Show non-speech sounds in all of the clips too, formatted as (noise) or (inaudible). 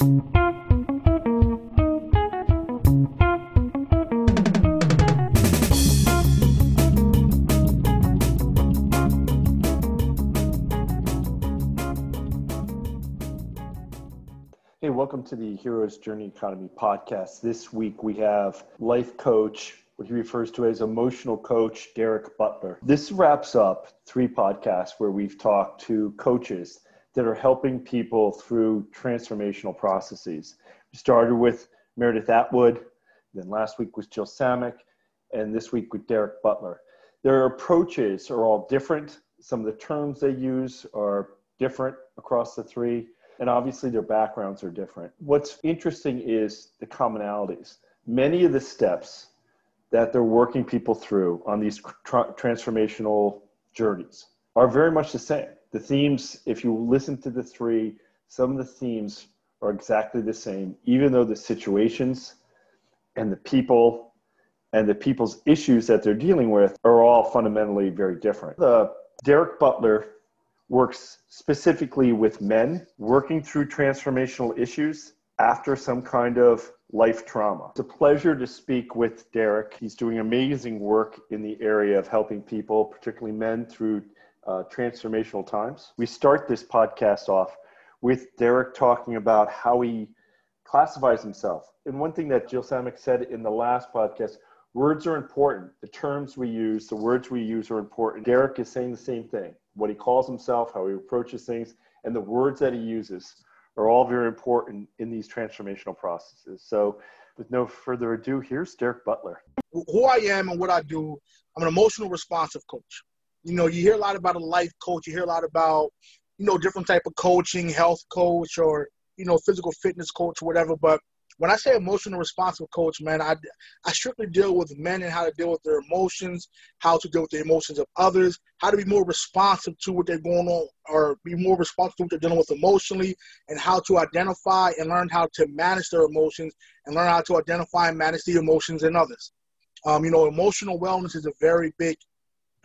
Hey, welcome to the Heroes Journey Economy podcast. This week we have life coach, what he refers to as emotional coach, Derek Butler. This wraps up three podcasts where we've talked to coaches that are helping people through transformational processes. We started with Meredith Atwood, then last week was Jill Samick, and this week with Derek Butler. Their approaches are all different. Some of the terms they use are different across the three and obviously their backgrounds are different. What's interesting is the commonalities. Many of the steps that they're working people through on these tra- transformational journeys are very much the same. The themes, if you listen to the three, some of the themes are exactly the same, even though the situations and the people and the people's issues that they're dealing with are all fundamentally very different. The Derek Butler works specifically with men working through transformational issues after some kind of life trauma. It's a pleasure to speak with Derek. He's doing amazing work in the area of helping people, particularly men, through uh, transformational times. We start this podcast off with Derek talking about how he classifies himself. And one thing that Jill Samick said in the last podcast words are important. The terms we use, the words we use are important. Derek is saying the same thing what he calls himself, how he approaches things, and the words that he uses are all very important in these transformational processes. So, with no further ado, here's Derek Butler. Who I am and what I do, I'm an emotional responsive coach. You know, you hear a lot about a life coach, you hear a lot about, you know, different type of coaching, health coach or, you know, physical fitness coach or whatever, but when I say emotional responsive coach, man, I, I strictly deal with men and how to deal with their emotions, how to deal with the emotions of others, how to be more responsive to what they're going on, or be more responsive to what they're dealing with emotionally, and how to identify and learn how to manage their emotions and learn how to identify and manage the emotions in others. Um, you know, emotional wellness is a very big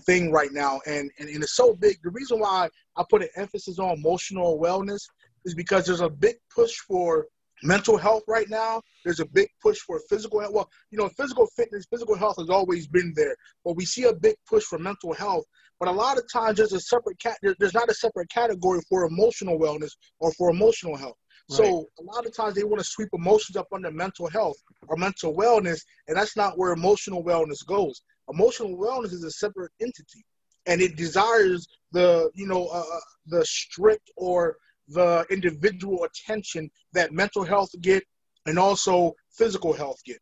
thing right now, and, and, and it's so big. The reason why I put an emphasis on emotional wellness is because there's a big push for mental health right now. There's a big push for physical health. Well, you know, physical fitness, physical health has always been there, but we see a big push for mental health. But a lot of times, there's a separate cat. There's not a separate category for emotional wellness or for emotional health. Right. So a lot of times they want to sweep emotions up under mental health or mental wellness, and that's not where emotional wellness goes. Emotional wellness is a separate entity, and it desires the you know uh, uh the strict or the individual attention that mental health get and also physical health get.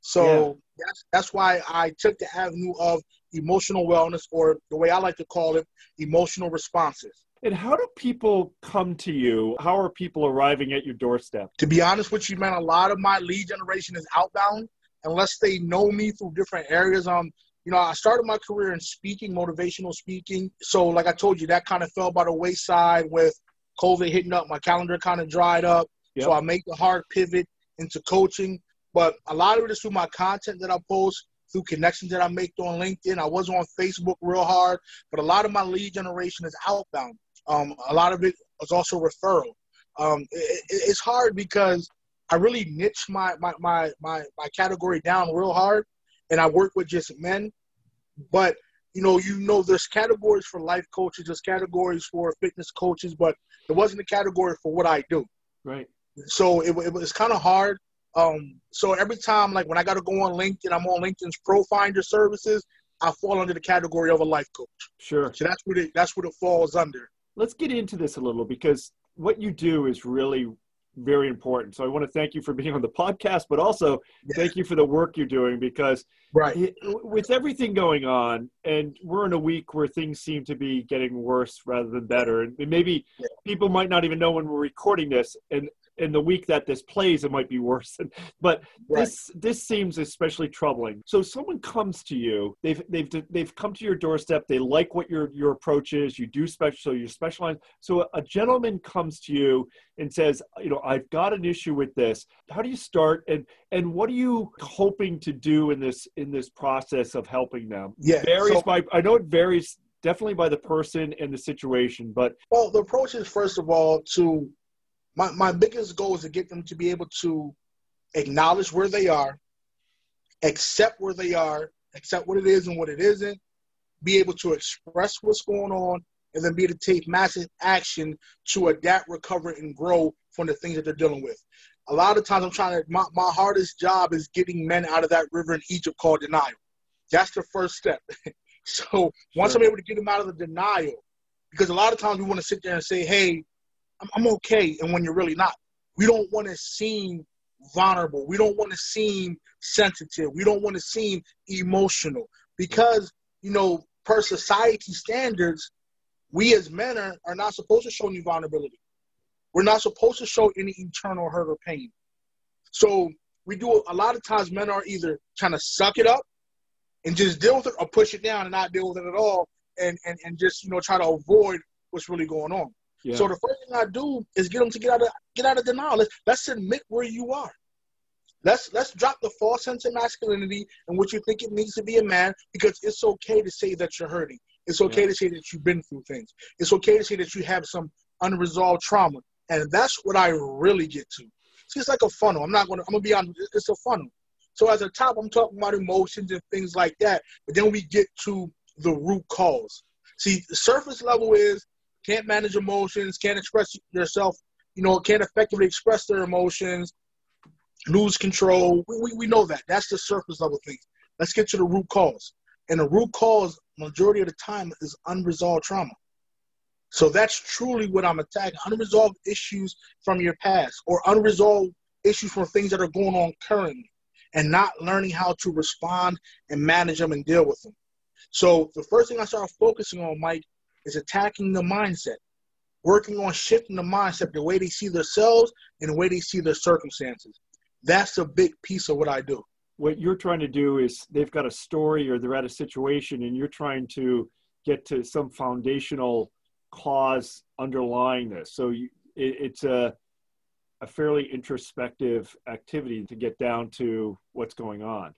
So yeah. that's that's why I took the avenue of emotional wellness, or the way I like to call it, emotional responses. And how do people come to you? How are people arriving at your doorstep? To be honest with you, man, a lot of my lead generation is outbound unless they know me through different areas. Um, you know, I started my career in speaking, motivational speaking. So, like I told you, that kind of fell by the wayside with COVID hitting up, my calendar kind of dried up. Yep. So I make the hard pivot into coaching. But a lot of it is through my content that I post, through connections that I make on LinkedIn. I was on Facebook real hard, but a lot of my lead generation is outbound. Um, a lot of it is also referral. Um, it, it's hard because I really niche my, my, my, my, my category down real hard, and I work with just men. But you know, you know, there's categories for life coaches, there's categories for fitness coaches, but it wasn't a category for what I do. Right. So it, it was kind of hard. Um, so every time, like when I got to go on LinkedIn, I'm on LinkedIn's Pro Finder services. I fall under the category of a life coach. Sure. So that's what it that's what it falls under. Let's get into this a little because what you do is really very important. So I want to thank you for being on the podcast, but also yeah. thank you for the work you're doing because right. with everything going on, and we're in a week where things seem to be getting worse rather than better, and maybe yeah. people might not even know when we're recording this, and in the week that this plays, it might be worse. (laughs) but right. this this seems especially troubling. So someone comes to you, they've they've they've come to your doorstep. They like what your your approach is. You do special, so you specialize. So a gentleman comes to you and says, you know, I've got an issue with this. How do you start? And and what are you hoping to do in this in this process of helping them? Yeah, varies so- by. I know it varies definitely by the person and the situation but well the approach is first of all to my, my biggest goal is to get them to be able to acknowledge where they are, accept where they are, accept what it is and what it isn't, be able to express what's going on, and then be able to take massive action to adapt, recover, and grow from the things that they're dealing with. A lot of times I'm trying to, my, my hardest job is getting men out of that river in Egypt called denial. That's the first step. (laughs) so once sure. I'm able to get them out of the denial, because a lot of times we want to sit there and say, hey, I'm, I'm okay, and when you're really not. We don't want to seem vulnerable. We don't want to seem sensitive. We don't want to seem emotional because, you know, per society standards, we as men are, are not supposed to show any vulnerability. We're not supposed to show any internal hurt or pain. So we do a lot of times men are either trying to suck it up and just deal with it or push it down and not deal with it at all and, and, and just, you know, try to avoid what's really going on. Yeah. So the first thing I do is get them to get out of get out of denial. Let's, let's admit where you are. Let's let's drop the false sense of masculinity and what you think it means to be a man because it's okay to say that you're hurting. It's okay yeah. to say that you've been through things. It's okay to say that you have some unresolved trauma. And that's what I really get to. See, it's like a funnel. I'm not gonna I'm gonna be honest, it's a funnel. So as a top, I'm talking about emotions and things like that. But then we get to the root cause. See, the surface level is can't manage emotions, can't express yourself, you know, can't effectively express their emotions, lose control. We, we, we know that. That's the surface level thing. Let's get to the root cause. And the root cause, majority of the time, is unresolved trauma. So that's truly what I'm attacking unresolved issues from your past or unresolved issues from things that are going on currently and not learning how to respond and manage them and deal with them. So the first thing I started focusing on, Mike, is attacking the mindset, working on shifting the mindset, the way they see themselves and the way they see their circumstances. That's a big piece of what I do. What you're trying to do is they've got a story or they're at a situation and you're trying to get to some foundational cause underlying this. So you, it, it's a, a fairly introspective activity to get down to what's going on.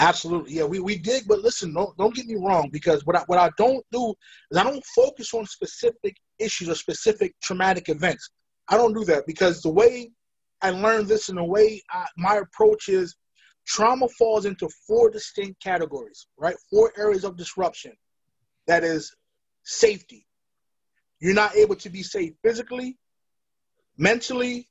Absolutely, yeah, we, we dig, but listen, don't don't get me wrong, because what I, what I don't do is I don't focus on specific issues or specific traumatic events. I don't do that because the way I learned this and the way I, my approach is trauma falls into four distinct categories, right? Four areas of disruption. That is safety. You're not able to be safe physically, mentally,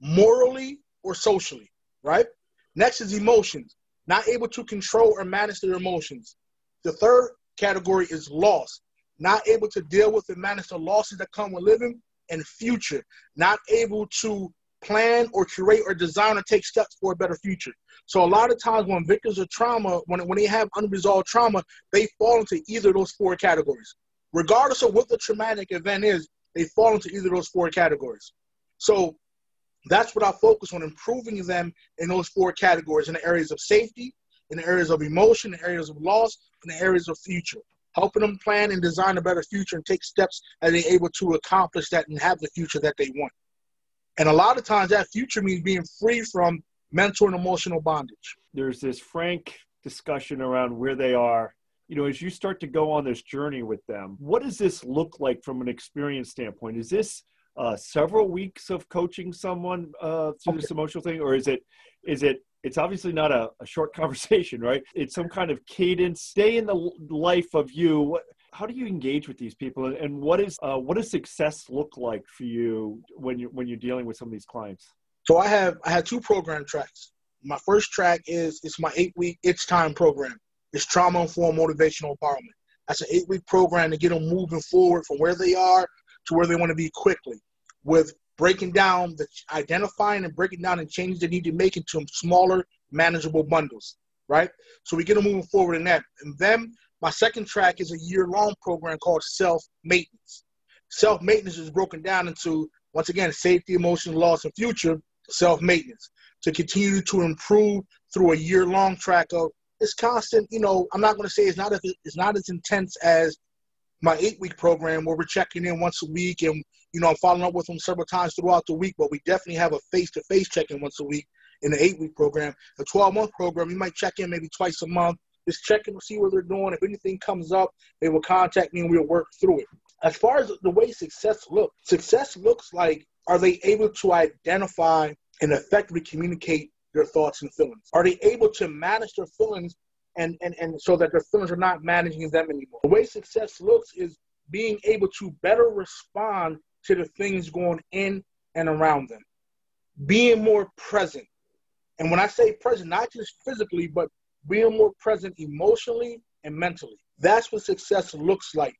morally, or socially, right? Next is emotions not able to control or manage their emotions. The third category is loss, not able to deal with and manage the losses that come with living, and future, not able to plan or curate or design or take steps for a better future. So a lot of times when victims of trauma, when, when they have unresolved trauma, they fall into either of those four categories. Regardless of what the traumatic event is, they fall into either of those four categories. So that's what I focus on improving them in those four categories in the areas of safety, in the areas of emotion, in the areas of loss, in the areas of future. Helping them plan and design a better future and take steps that they're able to accomplish that and have the future that they want. And a lot of times that future means being free from mental and emotional bondage. There's this frank discussion around where they are. You know, as you start to go on this journey with them, what does this look like from an experience standpoint? Is this uh, several weeks of coaching someone uh, through this emotional thing, or is it is it it's obviously not a, a, short (laughs) conversation, right? It's some kind of cadence. Stay in the life of you. What, how do you engage with these people, and what is uh, what does success look like for you when you when you're dealing with some of these clients? So I have I have two program tracks. My first track is it's my eight week It's Time program. It's trauma informed motivational empowerment. That's an eight week program to get them moving forward from where they are to where they want to be quickly with breaking down the identifying and breaking down and changes they need to make into smaller manageable bundles right? So we get them moving forward in that. And then my second track is a year-long program called self-maintenance. Self-maintenance is broken down into once again safety emotion loss and future self-maintenance to continue to improve through a year-long track of it's constant you know i'm not going to say it's not as, it's not as intense as my eight week program where we're checking in once a week and you know I'm following up with them several times throughout the week, but we definitely have a face to face check in once a week in the eight week program. The 12 month program, you might check in maybe twice a month, just checking to see what they're doing. If anything comes up, they will contact me and we'll work through it. As far as the way success looks, success looks like Are they able to identify and effectively communicate their thoughts and feelings? Are they able to manage their feelings and, and, and so that their feelings are not managing them anymore? The way success looks is being able to better respond to the things going in and around them, being more present. And when I say present, not just physically, but being more present emotionally and mentally. That's what success looks like.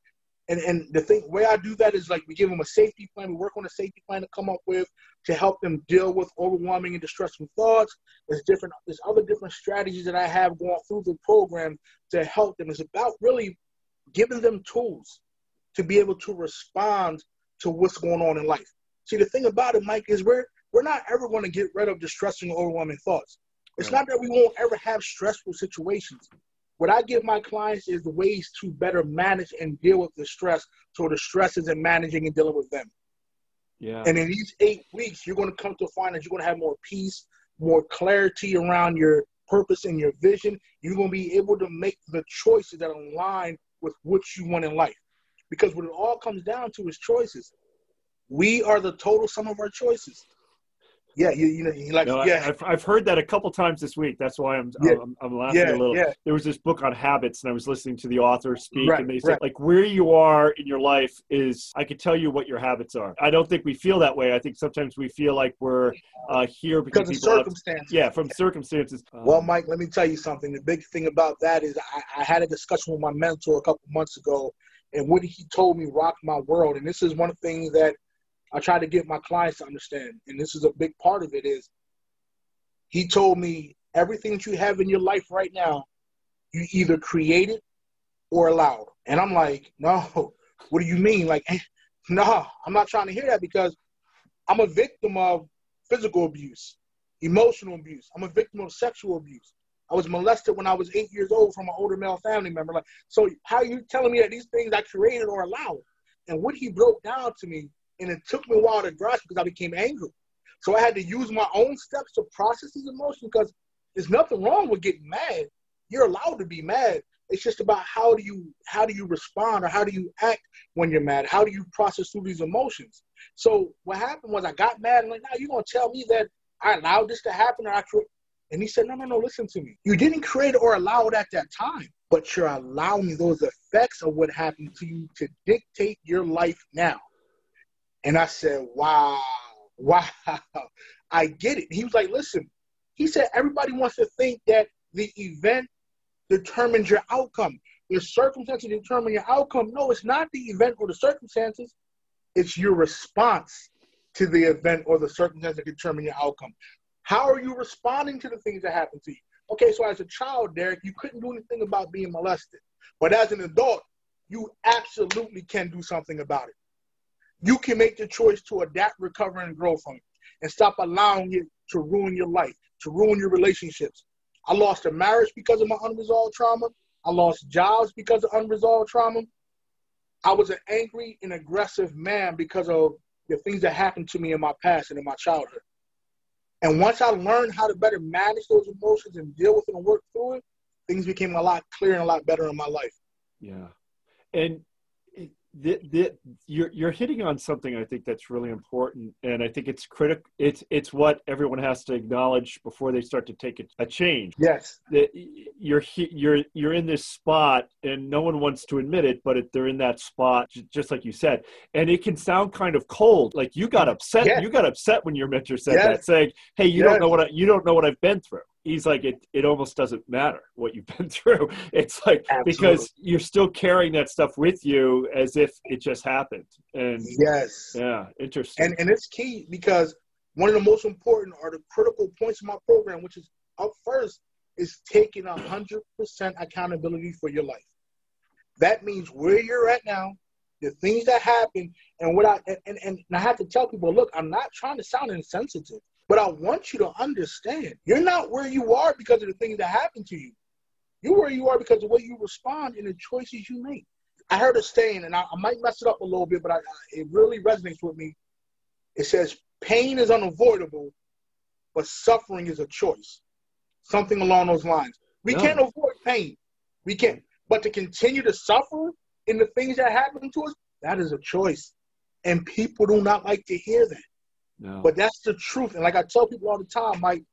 And and the thing way I do that is like we give them a safety plan. We work on a safety plan to come up with to help them deal with overwhelming and distressing thoughts. There's different there's other different strategies that I have going through the program to help them. It's about really giving them tools to be able to respond to what's going on in life. See the thing about it, Mike, is we're we're not ever going to get rid of distressing overwhelming thoughts. It's not that we won't ever have stressful situations what I give my clients is ways to better manage and deal with the stress so the stress isn't managing and dealing with them. Yeah. And in these eight weeks, you're going to come to find that you're going to have more peace, more clarity around your purpose and your vision. You're going to be able to make the choices that align with what you want in life. Because what it all comes down to is choices. We are the total sum of our choices. Yeah, you, you know, he like no, yeah. I've, I've heard that a couple times this week. That's why I'm Yeah. I'm, I'm laughing Yeah, a little. yeah. There was this book on habits, and I was listening to the author speak, Right, and they said right. like where you are in your life is I could tell you what your habits are. I don't think we feel that way. I think sometimes we feel like we're uh, here because, because of people have, circumstances. yeah from circumstances. Um, Well, Mike, let me tell you something. The big thing about that is I, I had a discussion with my mentor a couple months ago, and what he told me rocked my world. And this is one of the things that I try to get my clients to understand. And this is a big part of it is he told me everything that you have in your life right now, you either created or allowed. And I'm like, no, (laughs) what do you mean? Like, (laughs) no, I'm not trying to hear that because I'm a victim of physical abuse, emotional abuse. I'm a victim of sexual abuse. I was molested when I was eight years old from an older male family member. Like, so how are you telling me that these things I created or allowed? And what he broke down to me, and it took me a while to grasp because I became angry. So I had to use my own steps to process these emotions because there's nothing wrong with getting mad. You're allowed to be mad. It's just about how do you how do you respond or how do you act when you're mad? How do you process through these emotions? So what happened was I got mad and like, now you're gonna tell me that I allowed this to happen or I cre-" and he said, No, no, no, listen to me. You didn't create or allow it at that time, but you're allowing those effects of what happened to you to dictate your life now. And I said, Wow, wow, (laughs) I get it. He was like, Listen, he said, everybody wants to think that the event determines your outcome. The circumstances determine your outcome. No, it's not the event or the circumstances. It's your response to the event or the circumstances that determine your outcome. How are you responding to the things that happen to you? Okay, so as a child, Derek, you couldn't do anything about being molested. But as an adult, you absolutely can do something about it. You can make the choice to adapt, recover, and grow from it and stop allowing it to ruin your life, to ruin your relationships. I lost a marriage because of my unresolved trauma. I lost jobs because of unresolved trauma. I was an angry and aggressive man because of the things that happened to me in my past and in my childhood. And once I learned how to better manage those emotions and deal with it and work through it, things became a lot clearer and a lot better in my life. Yeah, and the, the, you're you're hitting on something I think that's really important, and I think it's critical. It's it's what everyone has to acknowledge before they start to take a, a change. Yes. That you're you're you're in this spot, and no one wants to admit it, but it, they're in that spot, j- just like you said, and it can sound kind of cold. Like you got upset. Yeah. You got upset when your mentor said Yes. that, saying, "Hey, you Yes. don't know what I, you don't know what I've been through." He's like, it, it almost doesn't matter what you've (laughs) been through. It's like, because you're still carrying that stuff with you as if it just happened. And Yes. yeah, interesting. And and it's key because one of the most important are the critical points of my program, which is up first, is taking a hundred percent accountability for your life. That means where you're at now, the things that happen, and what I and, and, and I have to tell people, look, I'm not trying to sound insensitive, but I want you to understand you're not where you are because of the things that happen to you. You're where you are because of the way you respond and the choices you make. I heard a saying, and I, I might mess it up a little bit, but I, it really resonates with me. It says, pain is unavoidable, but suffering is a choice. Something along those lines. We Yeah. can't avoid pain. We can't. But to continue to suffer in the things that happen to us, that is a choice. And people do not like to hear that. No. But that's the truth. And like I tell people all the time, Mike,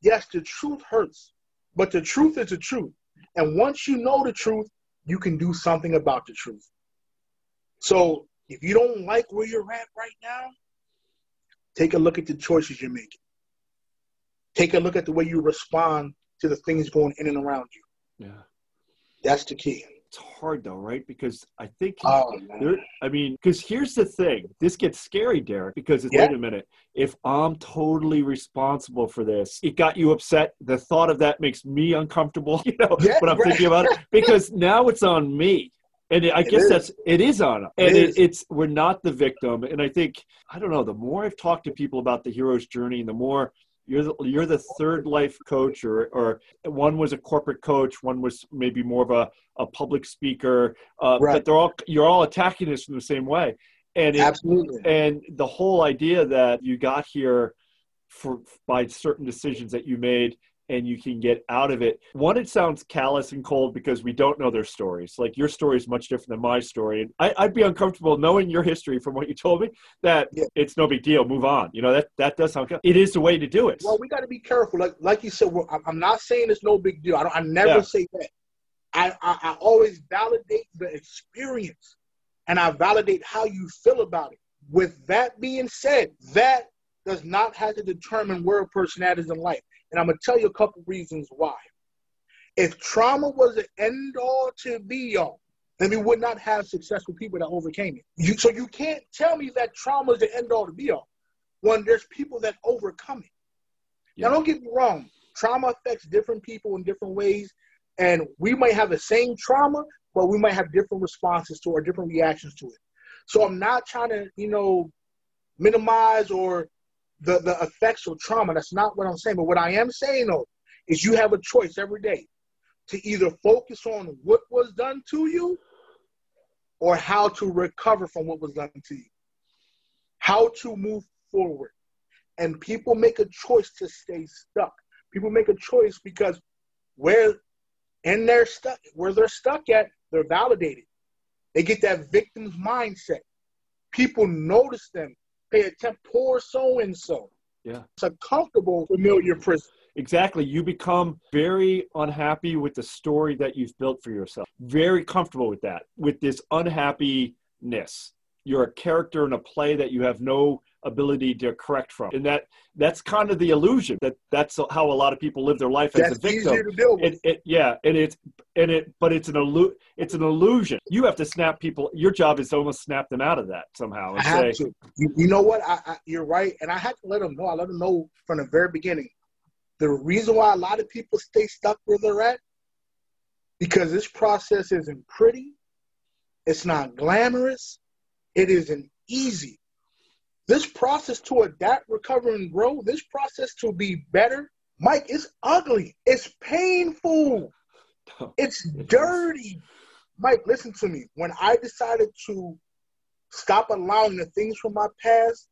yes, the truth hurts, but the truth is the truth. And once you know the truth, you can do something about the truth. So if you don't like where you're at right now, take a look at the choices you're making. Take a look at the way you respond to the things going in and around you. Yeah. That's the key it's hard though, right? Because I think, oh, I mean, because here's the thing this gets scary, Derek, because it's, yeah. wait a minute, if I'm totally responsible for this, it got you upset. The thought of that makes me uncomfortable, (laughs) you know, yeah, when I'm right. thinking about it, (laughs) because now it's on me. And I it guess is. that's it is on us. and it, it's we're not the victim. And I think I don't know. The more I've talked to people about the hero's journey, and the more you're the, you're the third life coach or, or one was a corporate coach one was maybe more of a, a public speaker uh, right. but they're all you're all attacking this in the same way and it, absolutely and the whole idea that you got here for by certain decisions that you made and you can get out of it. One, it sounds callous and cold because we don't know their stories. Like your story is much different than my story. And I, would be uncomfortable knowing your history from what you told me that yeah. it's no big deal. Move on. You know, that, that does sound, it is the way to do it. Well, we got to be careful. Like, like you said, I'm not saying it's no big deal. I, don't, I never yeah. say that. I, I, I always validate the experience and I validate how you feel about it. With that being said, that does not have to determine where a person at is in life. And I'm going to tell you a couple reasons why. If trauma was an end all to be all, then we would not have successful people that overcame it. You, so you can't tell me that trauma is the end all to be all when there's people that overcome it. Yeah. Now, don't get me wrong, trauma affects different people in different ways. And we might have the same trauma, but we might have different responses to or different reactions to it. So I'm not trying to, you know, minimize or the, the effects of trauma. That's not what I'm saying. But what I am saying though is you have a choice every day to either focus on what was done to you or how to recover from what was done to you. How to move forward. And people make a choice to stay stuck. People make a choice because where in their stuck where they're stuck at, they're validated. They get that victim's mindset. People notice them pay attention. Poor so and so. Yeah. It's a comfortable, familiar prison. Exactly. You become very unhappy with the story that you've built for yourself. Very comfortable with that, with this unhappiness. You're a character in a play that you have no ability to correct from. And that that's kind of the illusion that that's how a lot of people live their life that's as a victim easier to deal with. It, it, yeah and it's and it but it's an illu- it's an illusion. You have to snap people your job is to almost snap them out of that somehow and I have say, to. You, you know what? I, I, you're right. And i had to let them know. I let them know from the very beginning. The reason why a lot of people stay stuck where they're at because this process isn't pretty. It's not glamorous. It isn't easy this process to adapt, recover, and grow, this process to be better, Mike, it's ugly. It's painful. Oh, it's dirty. Mike, listen to me. When I decided to stop allowing the things from my past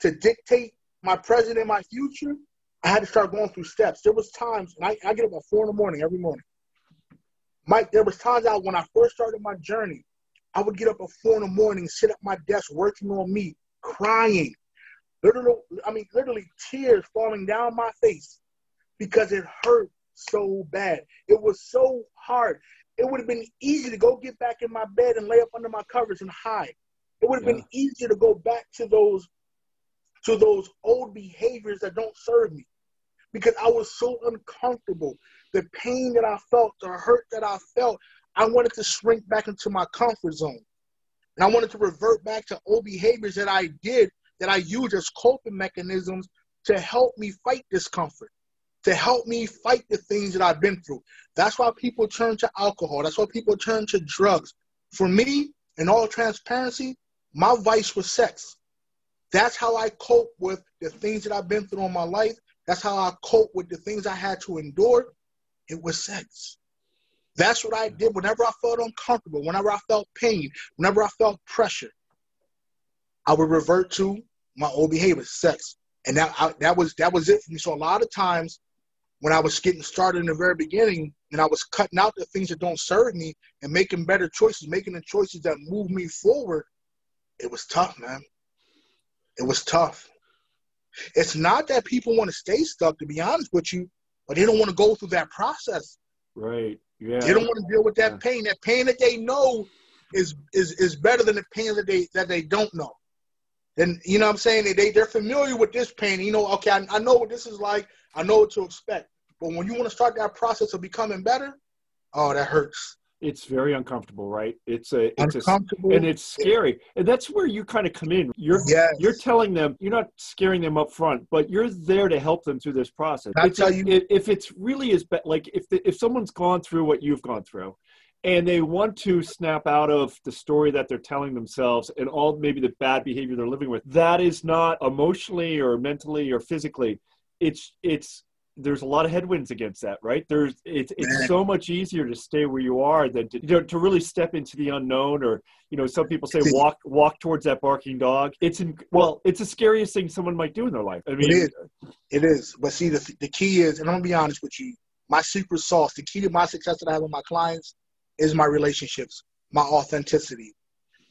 to dictate my present and my future, I had to start going through steps. There was times, and I, I get up at four in the morning every morning. Mike, there was times out when I first started my journey, I would get up at four in the morning, sit at my desk working on me, crying, literally, I mean, literally tears falling down my face because it hurt so bad. It was so hard. It would have been easy to go get back in my bed and lay up under my covers and hide. It would have yeah. been easier to go back to those to those old behaviors that don't serve me because I was so uncomfortable. The pain that I felt, the hurt that I felt, I wanted to shrink back into my comfort zone. And I wanted to revert back to old behaviors that I did that I used as coping mechanisms to help me fight discomfort, to help me fight the things that I've been through. That's why people turn to alcohol. That's why people turn to drugs. For me, in all transparency, my vice was sex. That's how I cope with the things that I've been through in my life. That's how I cope with the things I had to endure. It was sex. That's what I did whenever I felt uncomfortable, whenever I felt pain, whenever I felt pressure. I would revert to my old behavior, sex, and that I, that was that was it for me. So a lot of times, when I was getting started in the very beginning, and I was cutting out the things that don't serve me and making better choices, making the choices that move me forward, it was tough, man. It was tough. It's not that people want to stay stuck, to be honest with you, but they don't want to go through that process. Right. Yeah. They don't want to deal with that yeah. pain. That pain that they know is is is better than the pain that they that they don't know. Then you know what I'm saying? They, they they're familiar with this pain. You know, okay, I, I know what this is like. I know what to expect. But when you want to start that process of becoming better, oh, that hurts. It's very uncomfortable, right? It's a it's uncomfortable, a, and it's scary, and that's where you kind of come in. You're yes. you're telling them you're not scaring them up front, but you're there to help them through this process. That's how you. If it's really as bad, like if the, if someone's gone through what you've gone through, and they want to snap out of the story that they're telling themselves and all maybe the bad behavior they're living with, that is not emotionally or mentally or physically. It's it's there's a lot of headwinds against that, right? There's it's it's so much easier to stay where you are than to, you know to really step into the unknown or you know some people say walk walk towards that barking dog. It's in, well, it's the scariest thing someone might do in their life. I mean, it is. It is. But see, the the key is, and I'm gonna be honest with you, my secret sauce, the key to my success that I have with my clients is my relationships, my authenticity,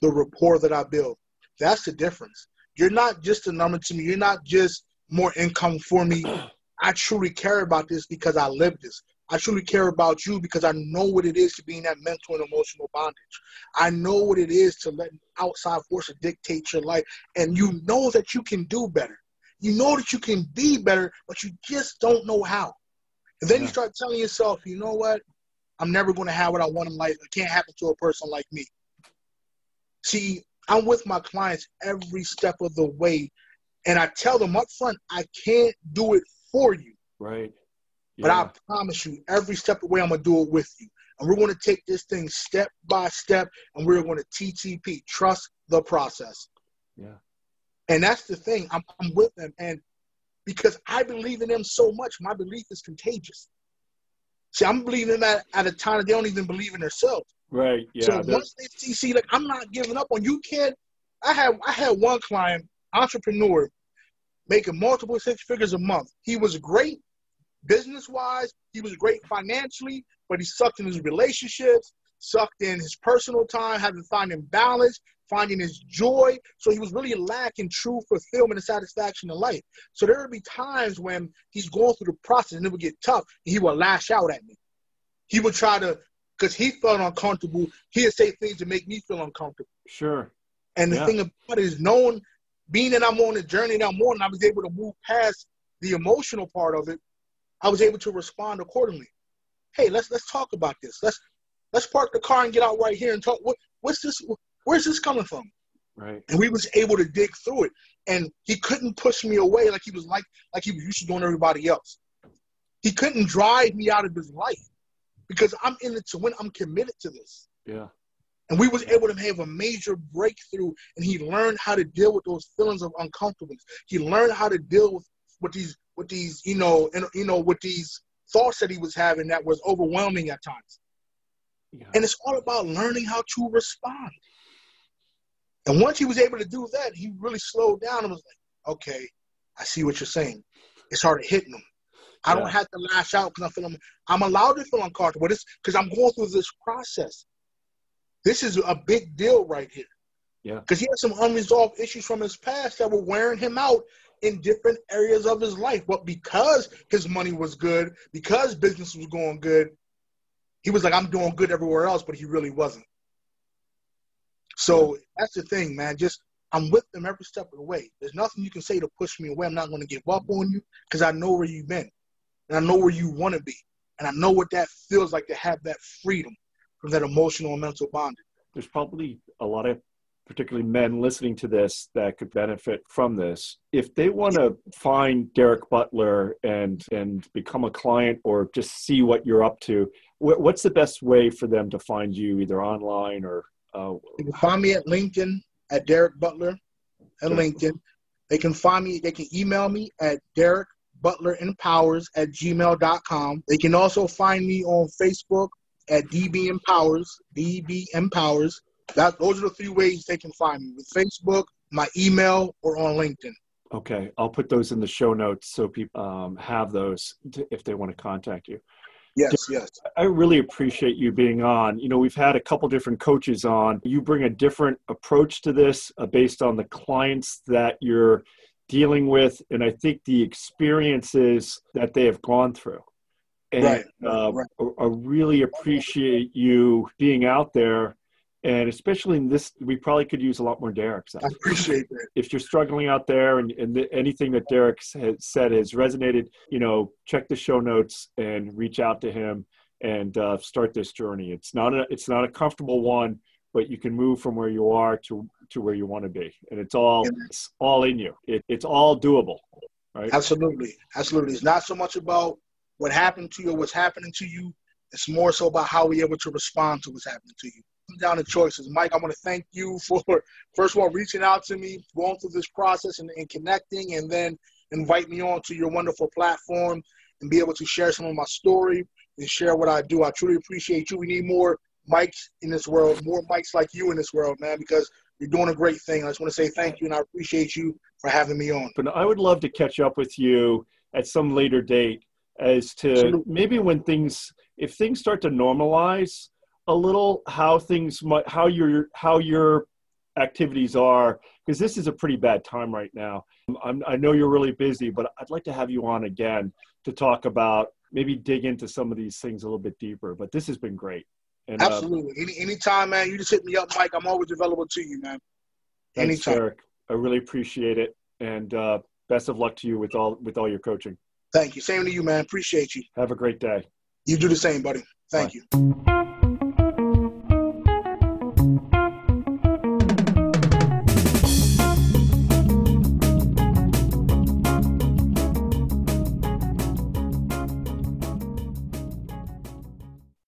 the rapport that I build. That's the difference. You're not just a number to me. You're not just more income for me (clears throat) I truly care about this because I live this. I truly care about you because I know what it is to be in that mental and emotional bondage. I know what it is to let outside forces dictate your life. And you know that you can do better. You know that you can be better, but you just don't know how. And then yeah. you start telling yourself, you know what? I'm never going to have what I want in life. It can't happen to a person like me. See, I'm with my clients every step of the way. And I tell them up front, I can't do it for you. Right. Yeah. But I promise you, every step of the way, I'm gonna do it with you, and we're gonna take this thing step by step, and we're gonna TTP, trust the process. Yeah. And that's the thing. I'm, I'm with them, and because I believe in them so much, my belief is contagious. See, I'm believing that at a time that they don't even believe in themselves. Right. Yeah. So once they see, see, like I'm not giving up on you. Can't. I have I had one client, entrepreneur, making multiple six figures a month. He was great business wise, he was great financially, but he sucked in his relationships, sucked in his personal time, having finding balance, finding his joy. So he was really lacking true fulfillment and satisfaction in life. So there would be times when he's going through the process and it would get tough and he would lash out at me. He would try to, because he felt uncomfortable, he'd say things to make me feel uncomfortable. Sure. And the yeah. thing about it is knowing being that I'm on the journey that I'm on, I was able to move past the emotional part of it. I was able to respond accordingly. Hey, let's let's talk about this. Let's let's park the car and get out right here and talk. What what's this? Where's this coming from? Right. And we was able to dig through it, and he couldn't push me away like he was like like he was used to doing everybody else. He couldn't drive me out of his life because I'm in it to win. I'm committed to this. Yeah. And we was able to have a major breakthrough, and he learned how to deal with those feelings of uncomfortableness. He learned how to deal with, with these, with these, you know, and you know, with these thoughts that he was having that was overwhelming at times. Yeah. And it's all about learning how to respond. And once he was able to do that, he really slowed down and was like, "Okay, I see what you're saying." It started hitting him. I yeah. don't have to lash out because I'm feeling. I'm allowed to feel uncomfortable. It's because I'm going through this process. This is a big deal right here. Yeah. Because he had some unresolved issues from his past that were wearing him out in different areas of his life. But because his money was good, because business was going good, he was like, I'm doing good everywhere else, but he really wasn't. So that's the thing, man. Just I'm with them every step of the way. There's nothing you can say to push me away. I'm not going to give up on you because I know where you've been, and I know where you want to be, and I know what that feels like to have that freedom from that emotional and mental bondage. There's probably a lot of particularly men listening to this that could benefit from this. If they want to find Derek Butler and and become a client or just see what you're up to, what's the best way for them to find you, either online or? Uh, they can find me at LinkedIn at Derek Butler at LinkedIn. They can find me. They can email me at Derek Butler Empowers at gmail.com. They can also find me on Facebook at DB Empowers, DB Empowers. That those are the three ways they can find me: with Facebook, my email, or on LinkedIn. Okay, I'll put those in the show notes so people um, have those to, if they want to contact you. Yes, yes. I really appreciate you being on. You know, we've had a couple different coaches on. You bring a different approach to this uh, based on the clients that you're dealing with, and I think the experiences that they have gone through. And Right, uh, right. I really appreciate you being out there. And especially in this, we probably could use a lot more Derek's. I appreciate that. if you're struggling out there and, and the, anything that Derek has said has resonated, you know, check the show notes and reach out to him and uh, start this journey. It's not a it's not a comfortable one, but you can move from where you are to to where you want to be, and it's all it's all in you. It, it's all doable, right? Absolutely, absolutely. It's not so much about what happened to you or what's happening to you. It's more so about how we're able to respond to what's happening to you. Down to choices. Mike, I want to thank you (laughs) for first of all reaching out to me, going through this process and, and connecting, and then invite me on to your wonderful platform and be able to share some of my story and share what I do. I truly appreciate you. We need more Mikes in this world, more Mikes like you in this world, man, because you're doing a great thing. I just want to say thank you and I appreciate you for having me on. but I would love to catch up with you at some later date as to maybe when things if things start to normalize a little how things might how your how your activities are because this is a pretty bad time right now I'm, i know you're really busy but i'd like to have you on again to talk about maybe dig into some of these things a little bit deeper but this has been great and uh, Absolutely. Any anytime, man. You just hit me up, Mike. I'm always available to you, man. thanks, Anytime. Eric. i really appreciate it and uh, best of luck to you with all with all your coaching Thank you. Same to you, man. Appreciate you. have a great day You do the same, buddy. Thank Bye. you.